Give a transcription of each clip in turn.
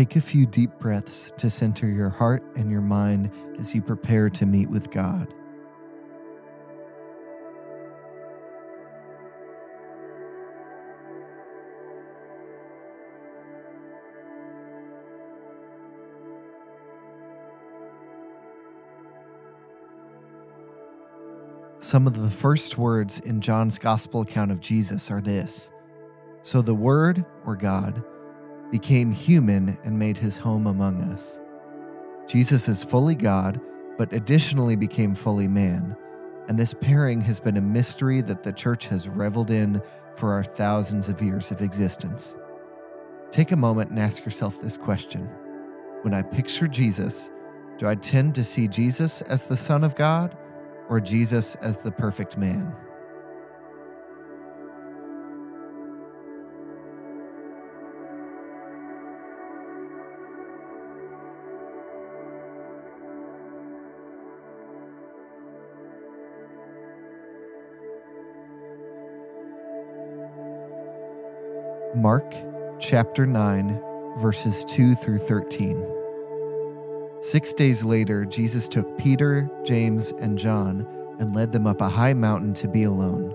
Take a few deep breaths to center your heart and your mind as you prepare to meet with God. Some of the first words in John's Gospel account of Jesus are this So the Word, or God, became human and made his home among us. Jesus is fully God, but additionally became fully man, and this pairing has been a mystery that the church has reveled in for our thousands of years of existence. Take a moment and ask yourself this question When I picture Jesus, do I tend to see Jesus as the Son of God or Jesus as the perfect man? Mark chapter 9, verses 2 through 13. Six days later, Jesus took Peter, James, and John and led them up a high mountain to be alone.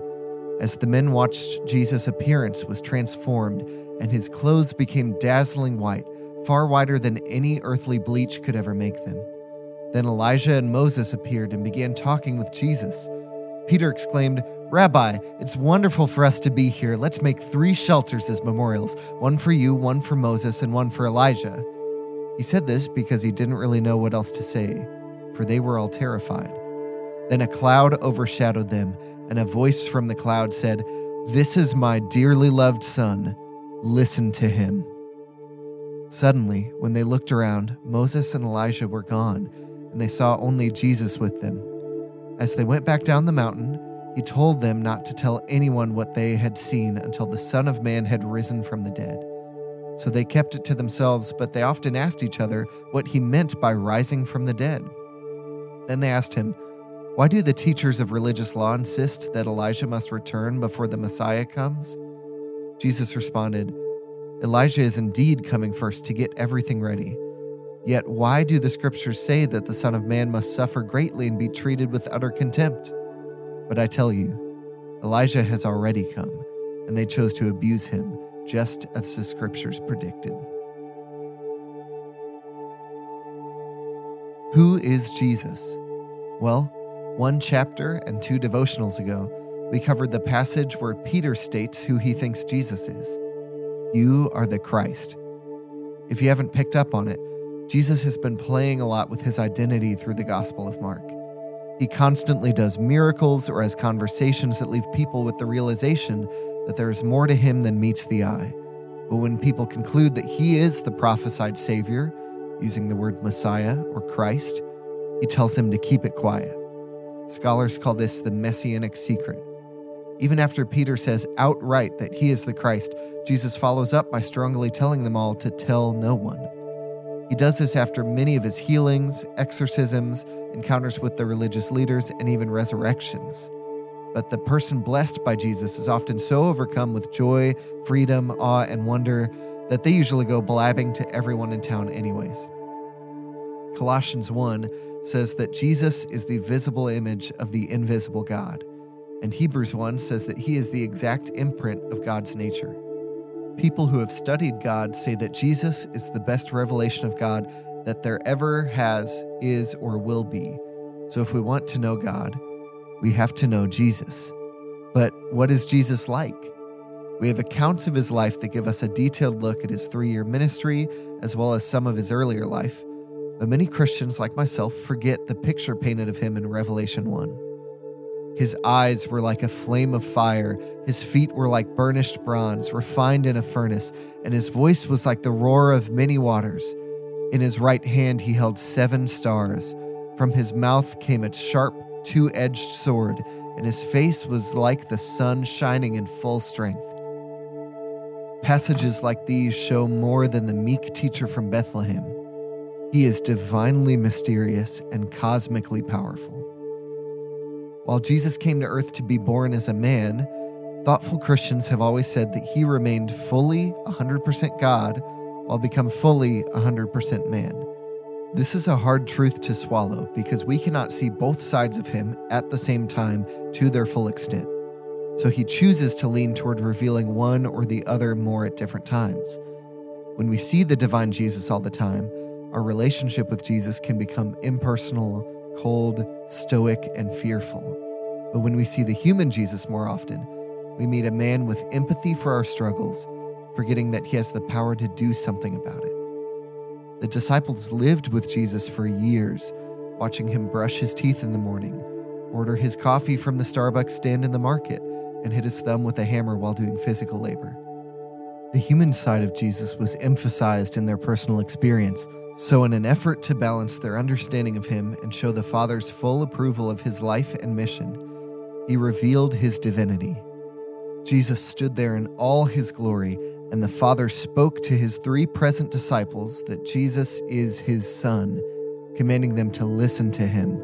As the men watched, Jesus' appearance was transformed, and his clothes became dazzling white, far whiter than any earthly bleach could ever make them. Then Elijah and Moses appeared and began talking with Jesus. Peter exclaimed, Rabbi, it's wonderful for us to be here. Let's make three shelters as memorials one for you, one for Moses, and one for Elijah. He said this because he didn't really know what else to say, for they were all terrified. Then a cloud overshadowed them, and a voice from the cloud said, This is my dearly loved son. Listen to him. Suddenly, when they looked around, Moses and Elijah were gone, and they saw only Jesus with them. As they went back down the mountain, he told them not to tell anyone what they had seen until the Son of Man had risen from the dead. So they kept it to themselves, but they often asked each other what he meant by rising from the dead. Then they asked him, Why do the teachers of religious law insist that Elijah must return before the Messiah comes? Jesus responded, Elijah is indeed coming first to get everything ready. Yet why do the scriptures say that the Son of Man must suffer greatly and be treated with utter contempt? But I tell you, Elijah has already come, and they chose to abuse him, just as the scriptures predicted. Who is Jesus? Well, one chapter and two devotionals ago, we covered the passage where Peter states who he thinks Jesus is. You are the Christ. If you haven't picked up on it, Jesus has been playing a lot with his identity through the Gospel of Mark. He constantly does miracles or has conversations that leave people with the realization that there is more to him than meets the eye. But when people conclude that he is the prophesied Savior, using the word Messiah or Christ, he tells them to keep it quiet. Scholars call this the messianic secret. Even after Peter says outright that he is the Christ, Jesus follows up by strongly telling them all to tell no one. He does this after many of his healings, exorcisms, encounters with the religious leaders, and even resurrections. But the person blessed by Jesus is often so overcome with joy, freedom, awe, and wonder that they usually go blabbing to everyone in town, anyways. Colossians 1 says that Jesus is the visible image of the invisible God, and Hebrews 1 says that he is the exact imprint of God's nature. People who have studied God say that Jesus is the best revelation of God that there ever has, is, or will be. So if we want to know God, we have to know Jesus. But what is Jesus like? We have accounts of his life that give us a detailed look at his three year ministry, as well as some of his earlier life. But many Christians, like myself, forget the picture painted of him in Revelation 1. His eyes were like a flame of fire, his feet were like burnished bronze, refined in a furnace, and his voice was like the roar of many waters. In his right hand he held seven stars. From his mouth came a sharp, two edged sword, and his face was like the sun shining in full strength. Passages like these show more than the meek teacher from Bethlehem. He is divinely mysterious and cosmically powerful. While Jesus came to earth to be born as a man, thoughtful Christians have always said that he remained fully 100% God while become fully 100% man. This is a hard truth to swallow because we cannot see both sides of him at the same time to their full extent. So he chooses to lean toward revealing one or the other more at different times. When we see the divine Jesus all the time, our relationship with Jesus can become impersonal, cold, stoic, and fearful. But when we see the human Jesus more often, we meet a man with empathy for our struggles, forgetting that he has the power to do something about it. The disciples lived with Jesus for years, watching him brush his teeth in the morning, order his coffee from the Starbucks stand in the market, and hit his thumb with a hammer while doing physical labor. The human side of Jesus was emphasized in their personal experience, so, in an effort to balance their understanding of him and show the Father's full approval of his life and mission, he revealed his divinity. Jesus stood there in all his glory and the Father spoke to his three present disciples that Jesus is his Son, commanding them to listen to him.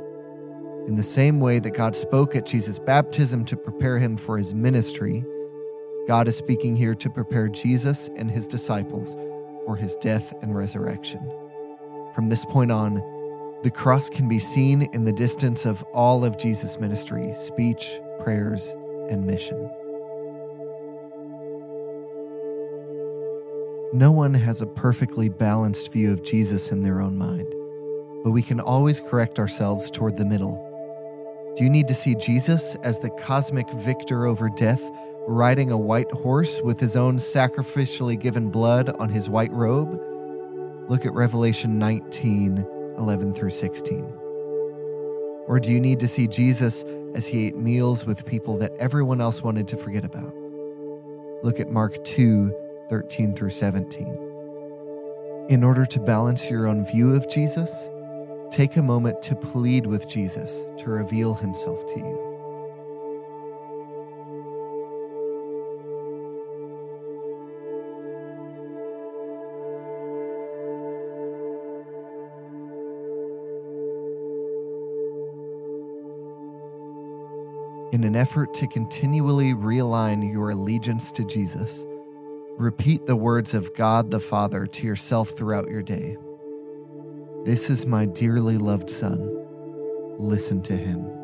In the same way that God spoke at Jesus' baptism to prepare him for his ministry, God is speaking here to prepare Jesus and his disciples for his death and resurrection. From this point on, the cross can be seen in the distance of all of Jesus' ministry, speech, prayers, and mission. No one has a perfectly balanced view of Jesus in their own mind, but we can always correct ourselves toward the middle. Do you need to see Jesus as the cosmic victor over death, riding a white horse with his own sacrificially given blood on his white robe? Look at Revelation 19 11 through 16. Or do you need to see Jesus as he ate meals with people that everyone else wanted to forget about? Look at Mark 2 13 through 17. In order to balance your own view of Jesus, take a moment to plead with Jesus to reveal himself to you. In an effort to continually realign your allegiance to Jesus, Repeat the words of God the Father to yourself throughout your day. This is my dearly loved Son. Listen to him.